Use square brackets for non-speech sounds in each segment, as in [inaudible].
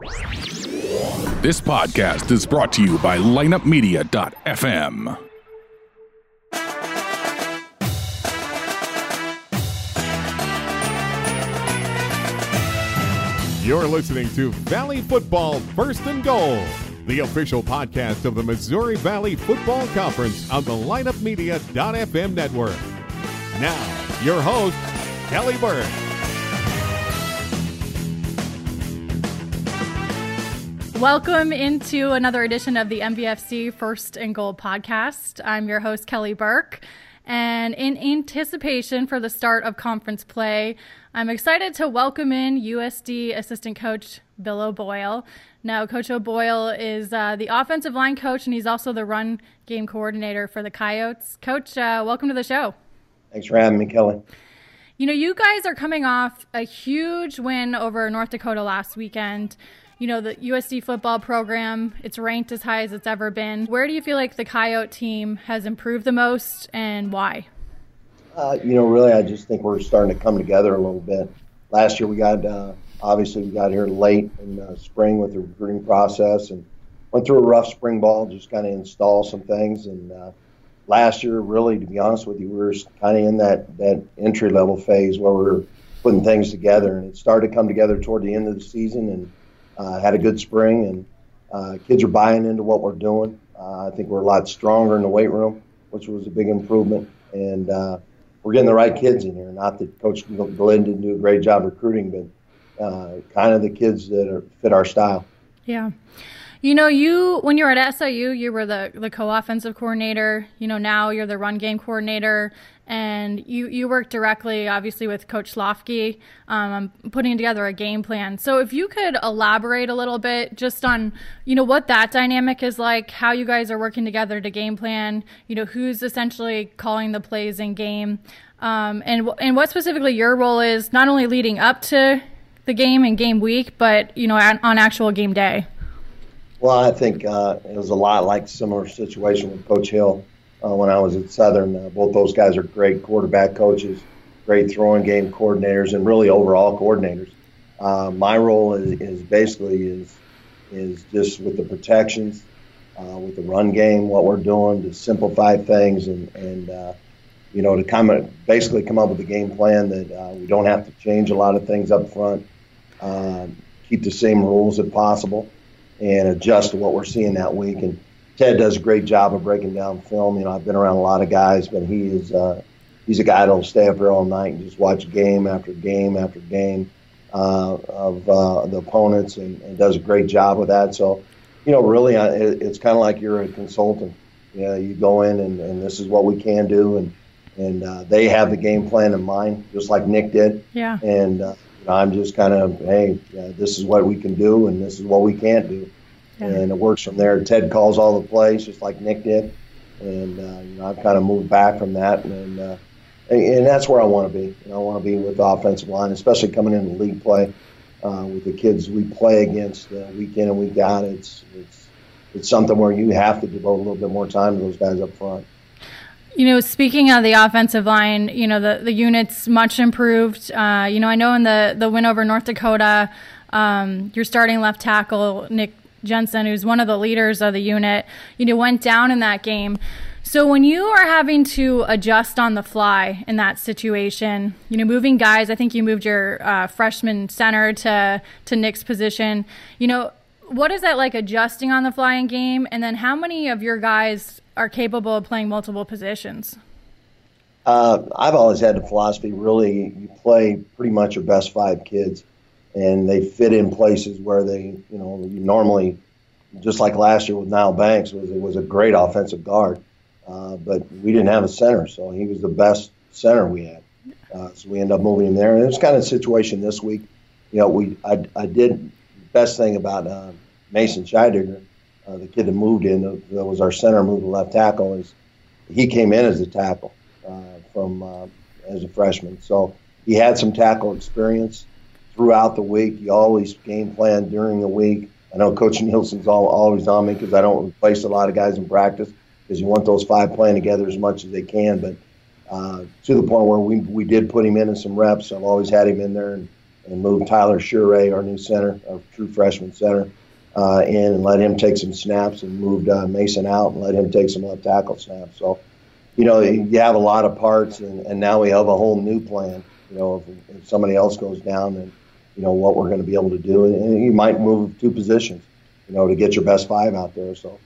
This podcast is brought to you by lineupmedia.fm. You're listening to Valley Football First and Goal, the official podcast of the Missouri Valley Football Conference on the lineupmedia.fm network. Now, your host, Kelly Burke. Welcome into another edition of the MVFC First and Goal podcast. I'm your host, Kelly Burke. And in anticipation for the start of conference play, I'm excited to welcome in USD assistant coach Bill O'Boyle. Now, Coach O'Boyle is uh, the offensive line coach, and he's also the run game coordinator for the Coyotes. Coach, uh, welcome to the show. Thanks for having me, Kelly. You know, you guys are coming off a huge win over North Dakota last weekend you know, the USD football program, it's ranked as high as it's ever been. Where do you feel like the Coyote team has improved the most and why? Uh, you know, really, I just think we're starting to come together a little bit. Last year, we got, uh, obviously, we got here late in the spring with the recruiting process and went through a rough spring ball, just kind of install some things. And uh, last year, really, to be honest with you, we were kind of in that, that entry level phase where we are putting things together. And it started to come together toward the end of the season. And uh, had a good spring, and uh, kids are buying into what we're doing. Uh, I think we're a lot stronger in the weight room, which was a big improvement, and uh, we're getting the right kids in here. Not that Coach Glenn didn't do a great job recruiting, but uh, kind of the kids that are, fit our style. Yeah. You know, you when you were at SIU, you were the the co-offensive coordinator. You know, now you're the run game coordinator, and you you work directly, obviously, with Coach Schlafke um, putting together a game plan. So, if you could elaborate a little bit just on you know what that dynamic is like, how you guys are working together to game plan. You know, who's essentially calling the plays in game, um, and and what specifically your role is, not only leading up to the game and game week, but you know on actual game day. Well, I think uh, it was a lot like similar situation with Coach Hill uh, when I was at Southern. Uh, both those guys are great quarterback coaches, great throwing game coordinators, and really overall coordinators. Uh, my role is, is, basically is is just with the protections, uh, with the run game, what we're doing to simplify things and and uh, you know to come basically come up with a game plan that we don't have to change a lot of things up front. keep the same rules if possible and adjust to what we're seeing that week. And Ted does a great job of breaking down film. You know, I've been around a lot of guys, but he is uh, he's a guy that'll stay up here all night and just watch game after game after game uh, of uh, the opponents, and, and, does a great job with that. So, you know, really, it, it's kind of like you're a consultant. You know, you go in and, and this is what we can do, and and uh, they have the game plan in mind, just like Nick did. Yeah. And uh, I'm just kind of, hey, this is what we can do, and this is what we can't do, yeah. and it works from there. Ted calls all the plays, just like Nick did, and uh, you know I've kind of moved back from that, and uh, and that's where I want to be. You know, I want to be with the offensive line, especially coming into league play uh, with the kids we play against uh, week in and week out. It's it's it's something where you have to devote a little bit more time to those guys up front. You know, speaking of the offensive line, you know the the unit's much improved. Uh, you know, I know in the the win over North Dakota, um, your starting left tackle Nick Jensen, who's one of the leaders of the unit, you know, went down in that game. So when you are having to adjust on the fly in that situation, you know, moving guys, I think you moved your uh, freshman center to to Nick's position. You know, what is that like adjusting on the fly in game? And then how many of your guys are capable of playing multiple positions? Uh, I've always had the philosophy really you play pretty much your best five kids, and they fit in places where they, you know, you normally, just like last year with Niall Banks, was it was a great offensive guard, uh, but we didn't have a center, so he was the best center we had. Uh, so we ended up moving him there, and it was kind of a situation this week. You know, we I, I did best thing about uh, Mason Scheidiger, uh, the kid that moved in, that was our center, moved to left tackle, is he came in as a tackle uh, from uh, as a freshman. So he had some tackle experience throughout the week. He always game plan during the week. I know Coach Nielson's all, always on me because I don't replace a lot of guys in practice because you want those five playing together as much as they can. But uh, to the point where we, we did put him in in some reps, I've always had him in there and and moved Tyler Shure, our new center, our true freshman center, uh, in and let him take some snaps and moved uh, Mason out and let him take some left tackle snaps. So, you know, you have a lot of parts, and, and now we have a whole new plan. You know, if, if somebody else goes down, then you know what we're going to be able to do, and, and you might move two positions, you know, to get your best five out there. So,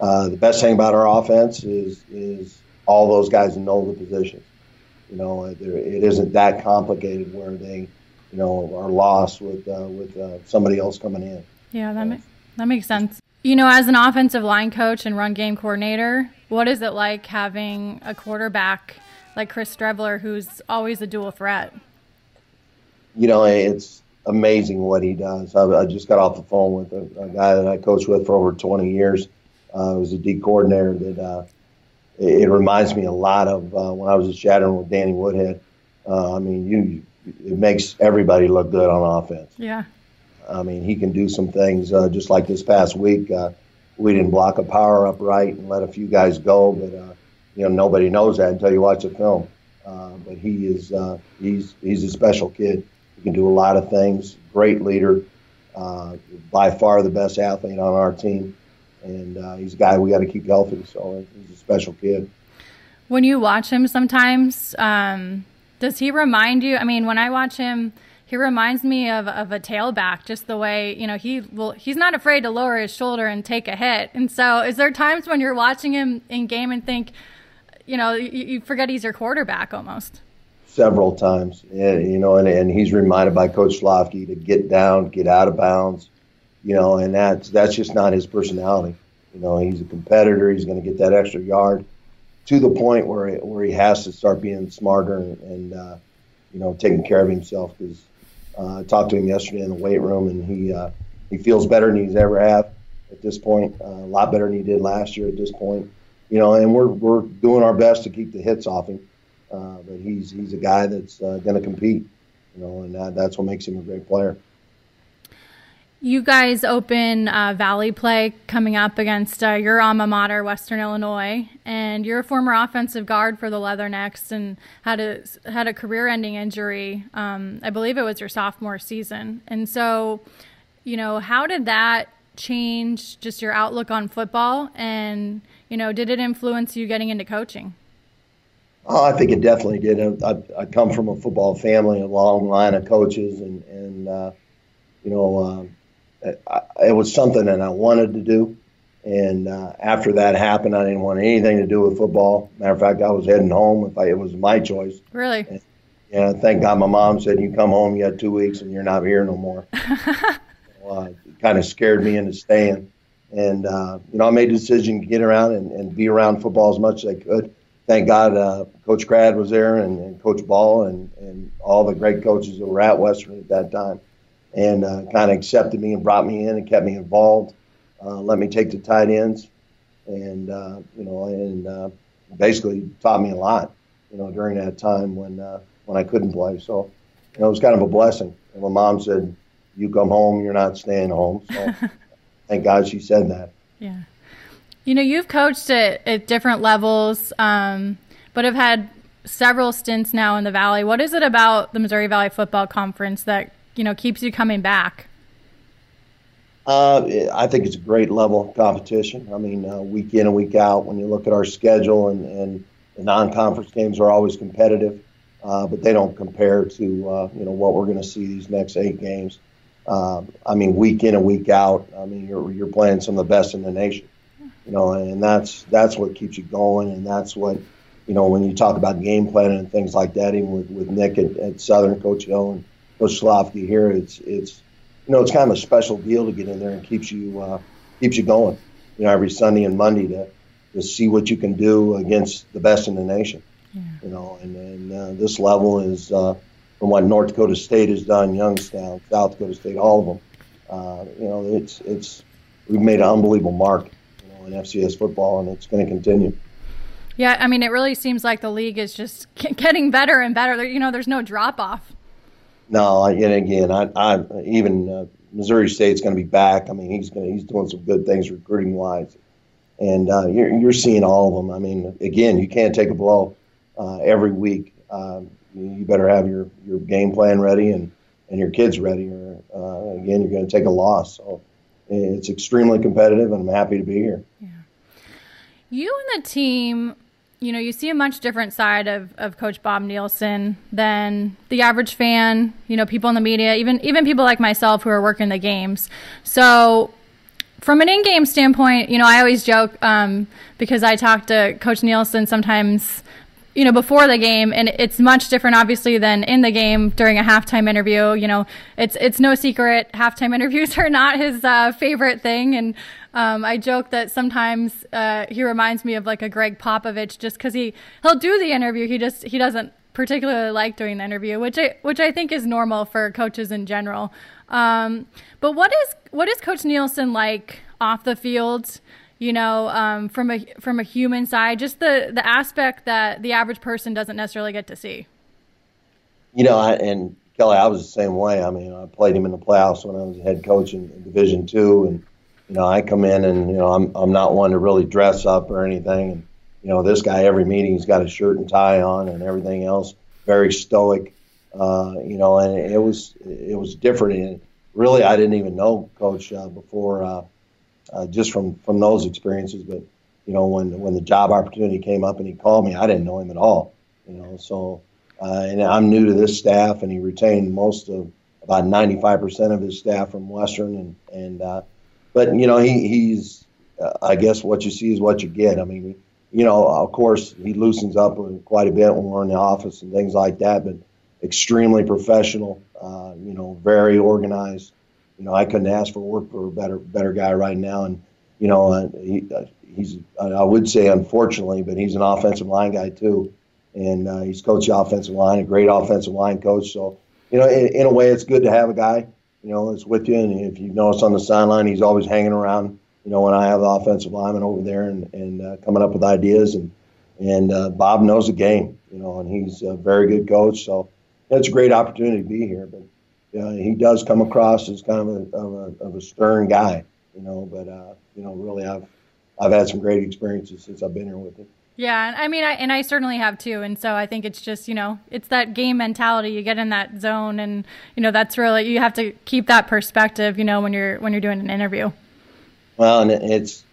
uh, the best thing about our offense is is all those guys know the positions. You know, it isn't that complicated where they, you know, are lost with uh, with uh, somebody else coming in. Yeah, that makes that makes sense. You know, as an offensive line coach and run game coordinator, what is it like having a quarterback like Chris Streveler, who's always a dual threat? You know, it's amazing what he does. I, I just got off the phone with a, a, guy that I coached with for over 20 years. Uh, was a D coordinator that uh, it, it, reminds me a lot of uh, when I was at Chadron with Danny Woodhead. Uh, I mean, you it makes everybody look good on offense. Yeah. I mean, he can do some things uh, just like this past week. Uh, we didn't block a power up right and let a few guys go, but uh, you know nobody knows that until you watch the film. Uh, but he is uh, he's he's a special kid. He can do a lot of things. Great leader, uh, by far the best athlete on our team, and he's a guy we got to keep healthy. So he's a special kid. When you watch him, sometimes um, does he remind you? I mean, when I watch him he reminds me of, of a tailback, just the way, you know, he will, he's not afraid to lower his shoulder and take a hit. And so is there times when you're watching him in game and think, you know, you, you forget he's your quarterback almost? Several times. Yeah, you know, and, and he's reminded by Coach Schlafke to get down, get out of bounds, you know, and that's, that's just not his personality. You know, he's a competitor. He's going to get that extra yard to the point where, where he has to start being smarter and, and uh, you know, taking care of himself because uh, talked to him yesterday in the weight room, and he uh, he feels better than he's ever have at this point. Uh, a lot better than he did last year at this point. You know, and we're we're doing our best to keep the hits off him. Uh, but he's he's a guy that's uh, going to compete. You know, and that, that's what makes him a great player. You guys open uh, Valley play coming up against uh, your alma mater, Western Illinois, and you're a former offensive guard for the Leathernecks and had a had a career-ending injury. Um, I believe it was your sophomore season, and so, you know, how did that change just your outlook on football? And you know, did it influence you getting into coaching? Oh, I think it definitely did. I, I come from a football family, a long line of coaches, and and uh, you know. Um, it was something that I wanted to do. And uh, after that happened, I didn't want anything to do with football. Matter of fact, I was heading home if I, it was my choice. Really? And, yeah, thank God my mom said, You come home, you had two weeks, and you're not here no more. [laughs] well, uh, it kind of scared me into staying. And, uh, you know, I made a decision to get around and, and be around football as much as I could. Thank God uh, Coach Crad was there and, and Coach Ball and, and all the great coaches that were at Western at that time and uh, kind of accepted me and brought me in and kept me involved. Uh, let me take the tight ends, and uh, you know, and uh, basically taught me a lot. You know, during that time when uh, when I couldn't play, so you know, it was kind of a blessing. And my mom said, "You come home, you're not staying home." So [laughs] thank God she said that. Yeah. You know, you've coached at, at different levels, um, but have had several stints now in the Valley. What is it about the Missouri Valley Football Conference that you know keeps you coming back? Uh, I think it's a great level of competition. I mean, uh, week in and week out, when you look at our schedule and, and the non-conference games are always competitive, uh, but they don't compare to uh, you know what we're going to see these next eight games. Um, I mean, week in and week out. I mean, you're you're playing some of the best in the nation. You know, and that's that's what keeps you going, and that's what you know when you talk about game planning and things like that. Even with, with Nick at, at Southern, Coach Hill, and Schlafke here. It's it's you know it's kind of a special deal to get in there and keeps you uh, keeps you going. You know every Sunday and Monday to to see what you can do against the best in the nation. Yeah. You know, and, and uh, this level is uh, from what North Dakota State has done, Youngstown, South Dakota State, all of them. Uh, you know, it's it's we've made an unbelievable mark, you know, in FCS football, and it's going to continue. Yeah, I mean, it really seems like the league is just getting better and better. You know, there's no drop off. No, and again, I, I even uh, Missouri State's going to be back. I mean, he's going he's doing some good things recruiting wise, and uh, you're you're seeing all of them. I mean, again, you can't take a blow uh, every week. Um, you better have your, your game plan ready and and your kid's ready, or uh, again, you're going to take a loss. So it's extremely competitive, and I'm happy to be here. Yeah. You and the team, you know, you see a much different side of, of Coach Bob Nielson than the average fan. You know, people in the media, even even people like myself who are working the games. So from an in-game standpoint, you know, I always joke um, because I talk to Coach Nielson sometimes you know, before the game, and it's much different, obviously, than in the game during a halftime interview. You know, it's it's no secret halftime [laughs] interviews are not his uh, favorite thing, and um, I joke that sometimes uh, he reminds me of like a Gregg Popovich, just because he he'll do the interview, he just he doesn't particularly like doing the interview, which I which I think is normal for coaches in general. Um, but what is what is Coach Nielson like off the field? you know, um, from a from a human side, just the the aspect that the average person doesn't necessarily get to see. You know, I, and Kelly, I was the same way. I mean, I played him in the playoffs when I was head coach in, in Division Two, and you know, I come in and you know, I'm I'm not one to really dress up or anything, and you know, this guy every meeting he's got a shirt and tie on and everything else, very stoic. Uh, you know, and it was it was different. And really, I didn't even know Coach uh, before uh, uh, just from from those experiences. But you know, when when the job opportunity came up and he called me, I didn't know him at all. You know, so uh, and I'm new to this staff, and he retained most of about 95% of his staff from Western, and and uh, but you know he he's uh, I guess what you see is what you get. I mean, you know, of course he loosens up quite a bit when we're in the office and things like that, but extremely professional. Uh, you know, very organized you know, I couldn't ask for work for a better better guy right now. And you know, uh, he, uh, he's I would say unfortunately, but he's an offensive line guy too, and uh, he's coached the offensive line, a great offensive line coach. So you know, in, in, a way, it's good to have a guy you know that's with you. And if you notice on the sideline, he's always hanging around. You know, when I have the offensive lineman over there and and uh, coming up with ideas and and uh, Bob knows the game. You know, and he's a very good coach. So it's a great opportunity to be here, but uh, he does come across as kind of a, of a, of a stern guy, you know. But uh, you know, really, I've I've had some great experiences since I've been here with him. Yeah, I mean, I, and I certainly have too. And so I think it's just you know, it's that game mentality. You get in that zone, and you know, that's really you have to keep that perspective. You know, when you're when you're doing an interview. Well, and it's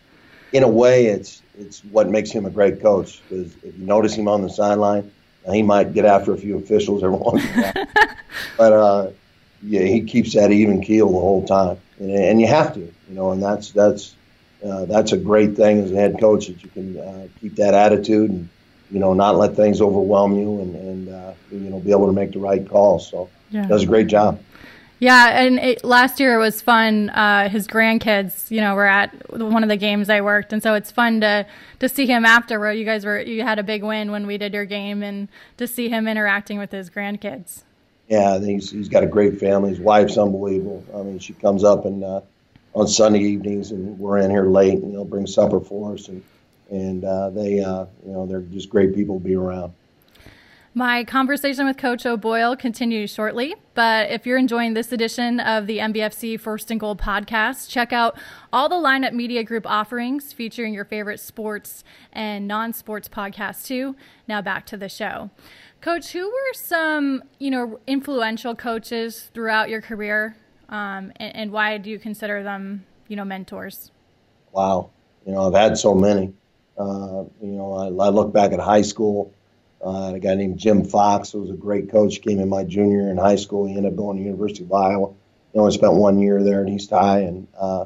in a way, it's it's what makes him a great coach because if you notice him on the sideline, he might get after a few officials every [laughs] once in a while. but uh, yeah, he keeps that even keel the whole time, and, and you have to, you know, and that's that's uh, that's a great thing as a head coach that you can uh, keep that attitude and you know not let things overwhelm you and and uh, you know be able to make the right calls. So yeah. does a great job. Yeah, and it, last year it was fun. Uh, his grandkids, you know, were at one of the games I worked, and so it's fun to to see him after. Where You guys were you had a big win when we did your game, and to see him interacting with his grandkids. Yeah, he's he's got a great family. His wife's unbelievable. I mean, she comes up and uh, on Sunday evenings, and we're in here late, and they'll bring supper for us, and and uh, they uh, you know they're just great people to be around. My conversation with Coach O'Boyle continues shortly, but if you're enjoying this edition of the MVFC First and Goal podcast, check out all the Lineup Media Group offerings featuring your favorite sports and non sports podcasts, too. Now back to the show. Coach, who were some you know influential coaches throughout your career, um, and, and, why do you consider them you know mentors? Wow, you know I've had so many. Uh, you know I, I, look back at high school. Uh, a guy named Jim Fox who was a great coach. Came in my junior in high school. He ended up going to University of Iowa. He only spent one year there at East High, and, uh,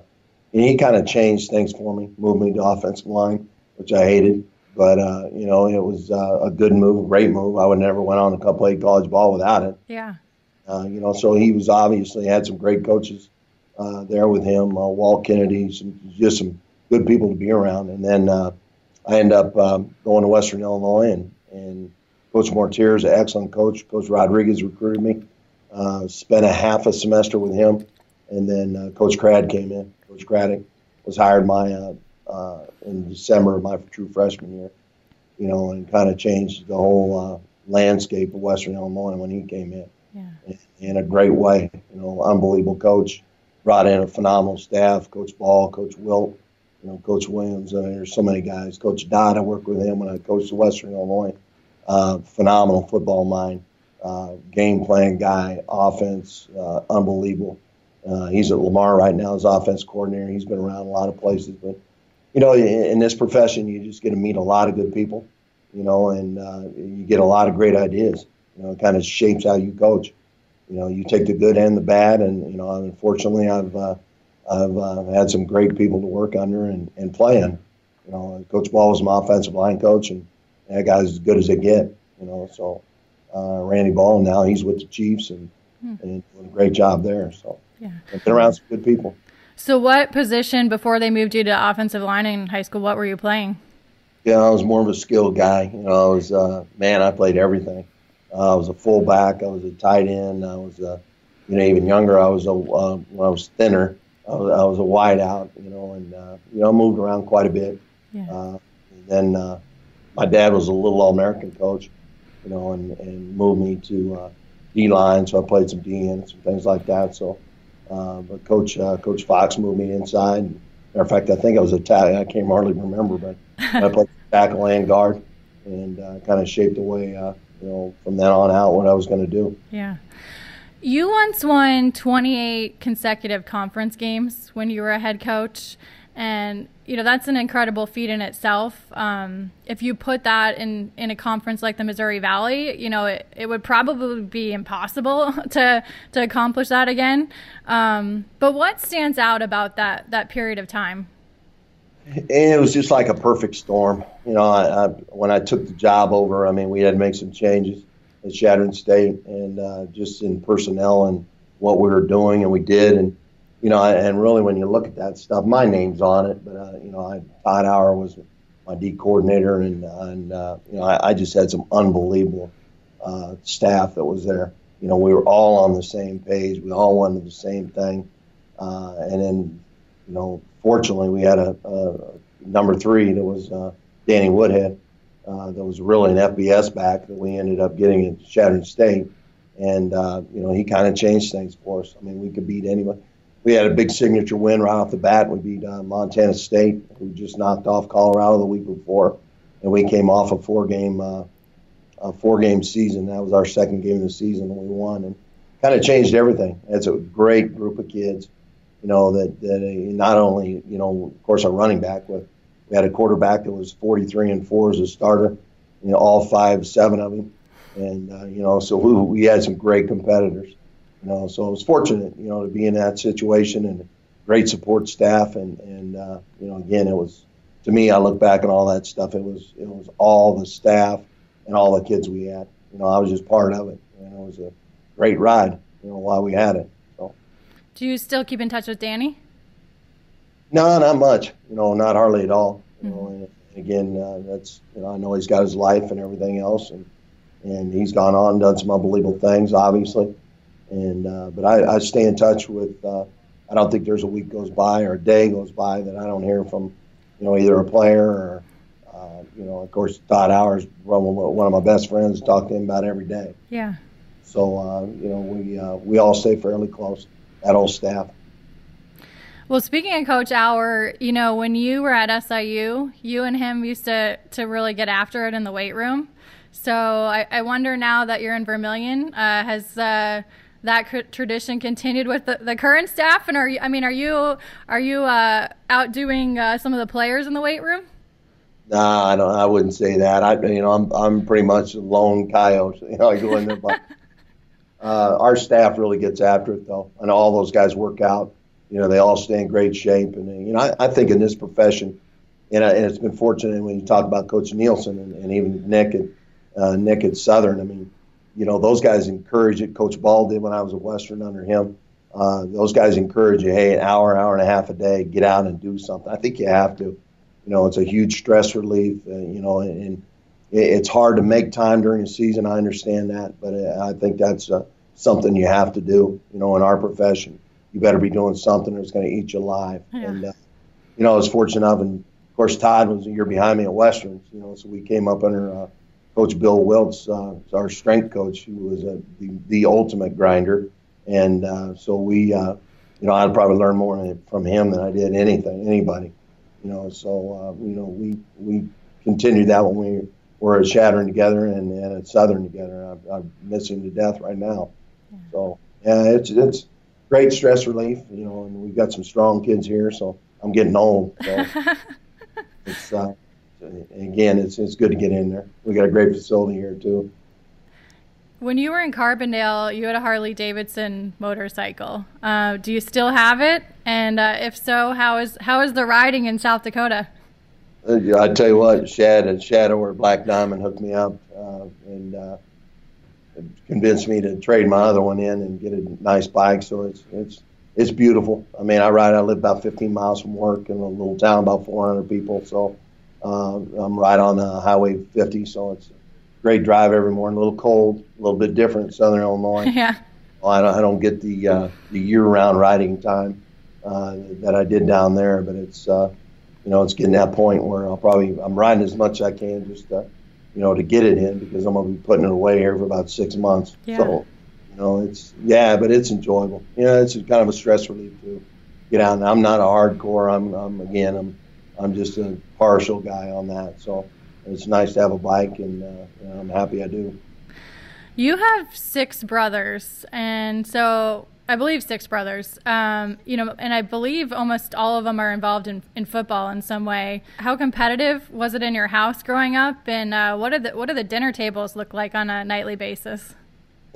and he kind of changed things for me. Moved me to offensive line, which I hated. But uh, you know, it was uh, a good move, great move. I would never went on to play college ball without it. Yeah. Uh, you know, so he was obviously had some great coaches uh, there with him. Uh, Walt Kennedy, some, just some good people to be around. And then uh, I ended up um, going to Western Illinois, and, and Coach Mortier is an excellent coach. Coach Rodriguez recruited me. Uh, spent a half a semester with him, and then uh, Coach Crad came in. Coach Craddock was hired my in December of my true freshman year, you know, and kind of changed the whole landscape of Western Illinois when he came in. Yeah. In, a great way, you know, unbelievable coach. Brought in a phenomenal staff, Coach Ball, Coach Wilt, you know, Coach Williams. I mean, there's so many guys. Coach Dodd, I worked with him when I coached at Western Illinois. Uh, phenomenal football mind. uh, game plan guy, offense, uh, unbelievable. Uh, he's at Lamar right now as offense coordinator. He's been around a lot of places, but you know, in, in this profession, you just get to meet a lot of good people, you know, and uh, you get a lot of great ideas. You know, it kind of shapes how you coach. You know, you take the good and the bad, and you know, unfortunately, I've uh, I've uh, had some great people to work under and, and play in. You know, Coach Ball was my offensive line coach, and that guy's as good as they get. You know, so uh, Randy Ball now he's with the Chiefs and, hmm. and doing a great job there. So yeah, I've been around some good people. So, what position before they moved you to offensive line in high school? What were you playing? Yeah, I was more of a skilled guy. You know, I was uh, man. I played everything. Uh, I was a fullback. I was a tight end. I was, a, you know, even younger. I was a uh, when I was thinner. I was, I was a wideout. You know, and uh, you know, I moved around quite a bit. Yeah. Uh, then uh, my dad was a little All-American coach. You know, and, and moved me to uh, D line, so I played some D ends and some things like that. So, uh, but Coach uh, Coach Fox moved me inside. Matter of fact, I think I was a Italian. I can't hardly remember, but I played [laughs] tackle and guard, and uh, kind of shaped the way uh, you know, from then on out, what I was going to do. Yeah. You once won 28 consecutive conference games when you were a head coach. And, you know, that's an incredible feat in itself. Um, if you put that in, in a conference like the Missouri Valley, you know, it, it would probably be impossible [laughs] to, to accomplish that again. Um, but what stands out about that, that period of time? It was just like a perfect storm. You know, I, I, when I took the job over, I mean, we had to make some changes at Chadron State and uh, just in personnel and what we were doing, and we did. And you know, and really, when you look at that stuff, my name's on it, but uh, you know, I, Todd Auer was my D coordinator, and and uh, you know, I, I, just had some unbelievable uh, staff that was there. You know, we were all on the same page. We all wanted the same thing, uh, and then you know, fortunately, we had a, a number three that was uh, Danny Woodhead. Uh, that was really an FBS back that we ended up getting at Chadron State, and uh, you know he kind of changed things for us. I mean, we could beat anyone. We had a big signature win right off the bat. We beat uh, Montana State, who just knocked off Colorado the week before, and we came off a four-game uh, a four-game season. That was our second game of the season, and we won, and kind of changed everything. It's a great group of kids you know, that, that not only, you know, of course, our running back, but we had a quarterback that was 43 and 4 as a starter, you know, all five, seven of them. And, uh, you know, so we, we had some great competitors, you know, so I was fortunate, you know, to be in that situation and great support staff. And, and uh, you know, again, it was, to me, I look back on all that stuff. It was, it was all the staff and all the kids we had. You know, I was just part of it. And it was a great ride, you know, while we had it. Do you still keep in touch with Danny? No, not much. You know, not hardly at all. You mm-hmm. know, and again, uh, that's you know, I know he's got his life and everything else, and and he's gone on and done some unbelievable things, obviously. And uh, but I, I stay in touch with. Uh, I don't think there's a week goes by or a day goes by that I don't hear from, you know, either a player or, uh, you know, of course, Todd Auer's, one of my best friends, talk to him about every day. Yeah. So uh, you know, we uh, we all stay fairly close that whole staff. Well, speaking of Coach Auer, you know, when you were at SIU, you and him used to, to really get after it in the weight room. So I, I wonder now that you're in Vermillion, uh, has uh, that tradition continued with the, the, current staff? And are you, I mean, are you are you uh, outdoing uh, some of the players in the weight room? Nah, I don't. I wouldn't say that. I, you know, I'm I'm pretty much a lone coyote. [laughs] You know, I go in there, but [laughs] uh, our staff really gets after it, though, and all those guys work out. You know, they all stay in great shape, and you know, I, I think in this profession, and, I, and, it's been fortunate when you talk about Coach Nielson and, and even Nick at uh, Nick at Southern. I mean, you know, those guys encourage it. Coach Ball did when I was at Western under him. Uh, those guys encourage you, hey, an hour, hour and a half a day, get out and do something. I think you have to. You know, it's a huge stress relief. Uh, you know, and, and it's hard to make time during the season. I understand that, but uh, I think that's uh, something you have to do. You know, in our profession, you better be doing something that's going to eat you alive. Yeah. And uh, you know, I was fortunate enough, and of course, Todd was a year behind me at Westerns. You know, so we came up under uh, Coach Bill Wiltz, uh, our strength coach, who was a, the the ultimate grinder, and uh, so we, uh, you know, I'd probably learn more from him than I did anything anybody. You know, so uh, you know we we continued that when we were at Chadron together and, and at Southern together. I, I miss him to death right now. So yeah, it's it's great stress relief, you know, and we've got some strong kids here. So I'm getting old. So [laughs] it's uh, again, it's it's good to get in there. We got a great facility here too. When you were in Carbondale, you had a Harley Davidson motorcycle. Uh, do you still have it? And uh, if so, how is how is the riding in South Dakota? Uh, I tell you what, Shad and Shadow or Black Diamond hooked me up uh, and uh, convinced me to trade my other one in and get a nice bike. So it's it's it's beautiful. I mean, I ride. I live about 15 miles from work in a little town, about 400 people. So uh, I'm right on the Highway 50. So it's a great drive every morning. A little cold, a little bit different in Southern Illinois. [laughs] Yeah. Well, I don't, I don't get the uh, the year-round riding time uh, that I did down there, but it's uh, you know it's getting that point where I'll probably I'm riding as much as I can just to, you know to get it in because I'm gonna be putting it away here for about six months. Yeah. So you know it's yeah, but it's enjoyable. You know, it's kind of a stress relief to get out. And I'm not a hardcore. I'm I'm again I'm I'm just a partial guy on that. So it's nice to have a bike, and, uh, and I'm happy I do. You have six brothers, and so I believe six brothers. Um, you know, and I believe almost all of them are involved in, in football in some way. How competitive was it in your house growing up, and uh, what did the what do the dinner tables look like on a nightly basis? [laughs]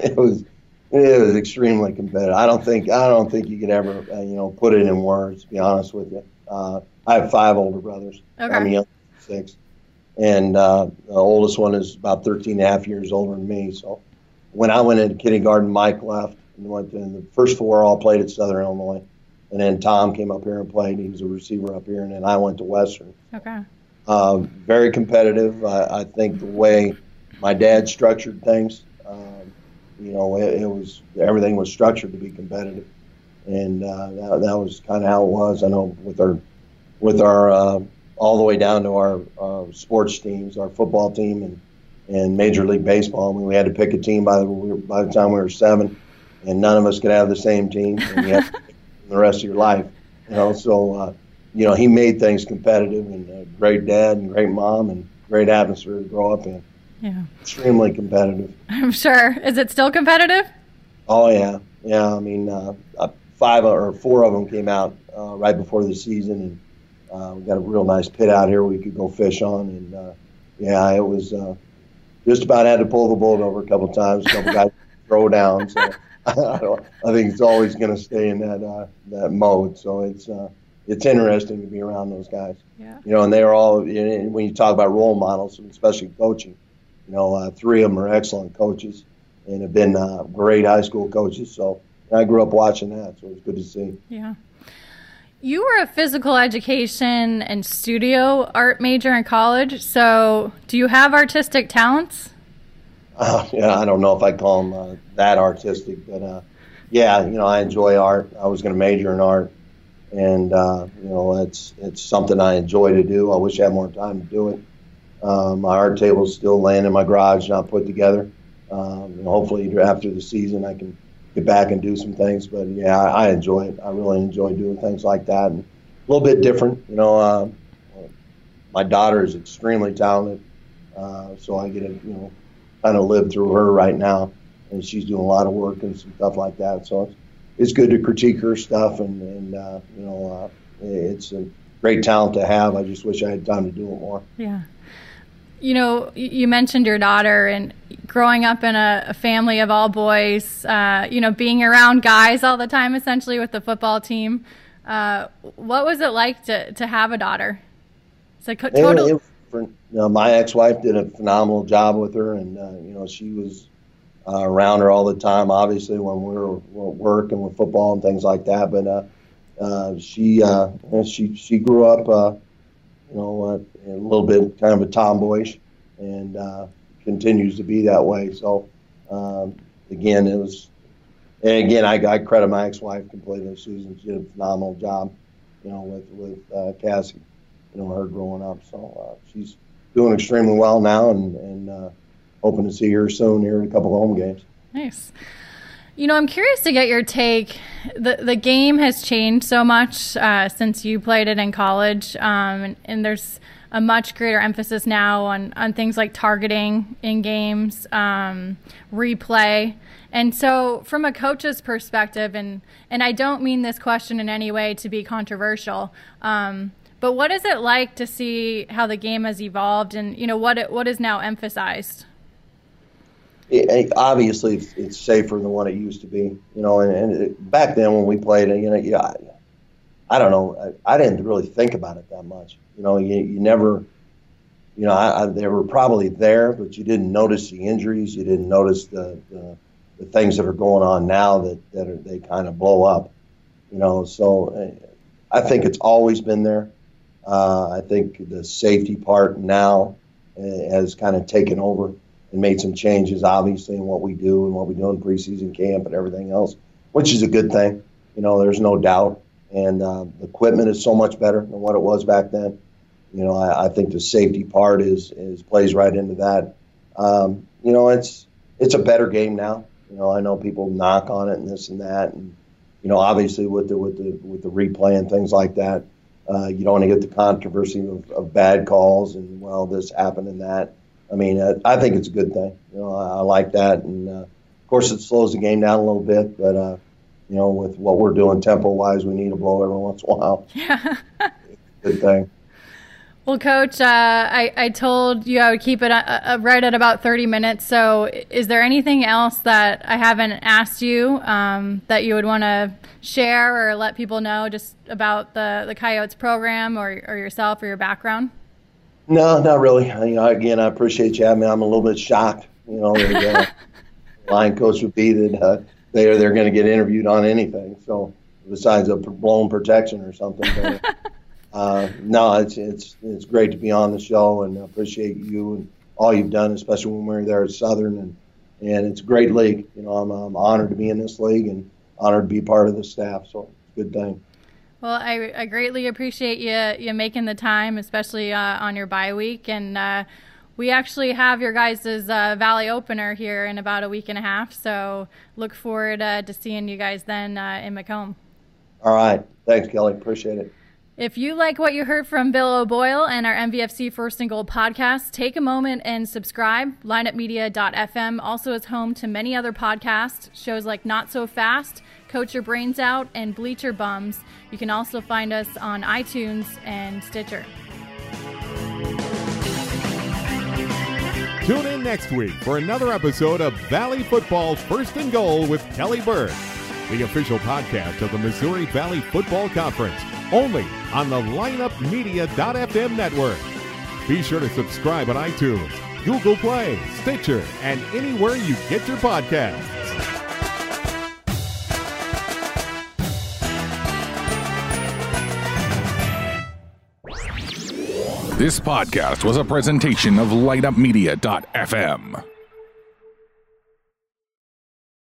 It was it was extremely competitive. I don't think I don't think you could ever uh, you know put it in words. To be honest with you, uh, I have five older brothers. Okay. I'm young, six, and uh, the oldest one is about 13 and a half years older than me. So when I went into kindergarten, Mike left and went. And the first four all played at Southern Illinois, and then Tom came up here and played. He was a receiver up here, and then I went to Western. Okay. Uh, very competitive. I, I think the way my dad structured things, um, you know, it, it was everything was structured to be competitive, and uh, that, that was kind of how it was. I know with our with our uh, all the way down to our uh, sports teams, our football team and and Major League Baseball. I mean, we had to pick a team by the by the time we were seven, and none of us could have the same team, and you pick [laughs] the rest of your life. You know, so uh, you know he made things competitive, and a great dad and great mom and great atmosphere to grow up in. Yeah. Extremely competitive. I'm sure. Is it still competitive? Oh yeah, yeah. I mean, uh, uh, five or four of them came out uh, right before the season, and uh, we got a real nice pit out here we could go fish on, and uh, yeah, it was uh, just about had to pull the boat over a couple times. A couple guys [laughs] throw down, so I, [laughs] don't, I think it's always going to stay in that uh, that mode. So it's uh, it's interesting to be around those guys. Yeah. You know, and they're all and when you talk about role models, especially coaching. You know, uh, three of them are excellent coaches and have been uh, great high school coaches. So I grew up watching that, so it was good to see. Yeah. You were a physical education and studio art major in college. So, do you have artistic talents? Uh, yeah, I don't know if I call them uh, that artistic, but uh, yeah, you know, I enjoy art. I was going to major in art, and uh, you know, it's it's something I enjoy to do. I wish I had more time to do it. Um, my art table's still laying in my garage, not put together. Um, and hopefully, after the season, I can get back and do some things. But yeah, I, I enjoy it. I really enjoy doing things like that, and a little bit different. You know, uh, my daughter is extremely talented, uh, so I get to you know kind of live through her right now, and she's doing a lot of work and some stuff like that. So it's, it's good to critique her stuff, and and uh, you know, uh, it's a great talent to have. I just wish I had time to do it more. Yeah. You know, you mentioned your daughter and growing up in a, a family of all boys, uh, you know, being around guys all the time, essentially with the football team. Uh, what was it like to, to have a daughter? It's like Yeah, total. Different. You know, my ex-wife did a phenomenal job with her, and uh, you know she was uh, around her all the time. Obviously, when we were, were working with football and things like that, but uh, uh, she uh, she she grew up, uh, you know, uh, a little bit kind of a tomboyish, and uh, continues to be that way. So um, again, it was, and again, I, I credit my ex-wife completely. Susan she did a phenomenal job, you know, with with uh, Cassie you know her growing up. So uh, she's doing extremely well now, and and uh, hoping to see her soon here in a couple home games. Nice. You know, I'm curious to get your take. The the game has changed so much uh, since you played it in college, um, and, and there's a much greater emphasis now on, on things like targeting in games, um, replay. And so, from a coach's perspective, and, and I don't mean this question in any way to be controversial, um, but what is it like to see how the game has evolved and you know what it, what is now emphasized? It, obviously, it's, it's, safer than what it used to be. You know, and, and it, back then when we played, you know, yeah, I don't know. I, I, didn't really think about it that much. You know, you, you never, you know, I, I, they were probably there, but you didn't notice the injuries. You didn't notice the, the, the things that are going on now that, that are, they kind of blow up. You know, so uh, I think it's always been there. Uh, I think the safety part now uh, has kind of taken over and made some changes, obviously, in what we do and what we do in preseason camp and everything else, which is a good thing. You know, there's no doubt and uh, the equipment is so much better than what it was back then. You know, I, I think the safety part is is plays right into that. Um, you know, it's it's a better game now. You know, I know people knock on it and this and that, and you know, obviously with the with the with the replay and things like that, uh, you don't want to get the controversy of, of, bad calls and well, this happened and that. I mean, uh, I think it's a good thing. You know, I, I like that, and uh, of course, it slows the game down a little bit, but uh, you know, with what we're doing tempo wise, we need a blow every once in a while. Yeah. [laughs] Good thing. Well, Coach, uh, I, I told you I would keep it uh, uh, right at about 30 minutes. So, is there anything else that I haven't asked you um, that you would want to share or let people know just about the, the Coyotes program or, or yourself or your background? No, not really. You know, again, I appreciate you having me. I'm a little bit shocked. You know, uh, [laughs] line coach would be that uh, they're they're going to get interviewed on anything. So besides a blown protection or something. But, [laughs] uh, no, it's it's it's great to be on the show, and appreciate you and all you've done, especially when we were there at Southern, and and it's a great league. You know, I'm, I'm honored to be in this league and honored to be part of the staff. So good thing. Well, I, I greatly appreciate you you making the time, especially uh, on your bye week, and uh, we actually have your guys' uh, Valley opener here in about a week and a half. So look forward uh, to seeing you guys then uh, in Macomb. All right. Thanks, Kelly. Appreciate it. If you like what you heard from Bill O'Boyle and our MVFC First and Goal podcast, take a moment and subscribe. LineUpMedia.fm also is home to many other podcasts, shows like Not So Fast, Coach Your Brains Out, and Bleacher Bums. You can also find us on iTunes and Stitcher. Tune in next week for another episode of Valley Football's First and Goal with Kelly Burke, the official podcast of the Missouri Valley Football Conference, only on the lineupmedia.fm network. Be sure to subscribe on iTunes, Google Play, Stitcher, and anywhere you get your podcasts. This podcast was a presentation of lineupmedia.fm.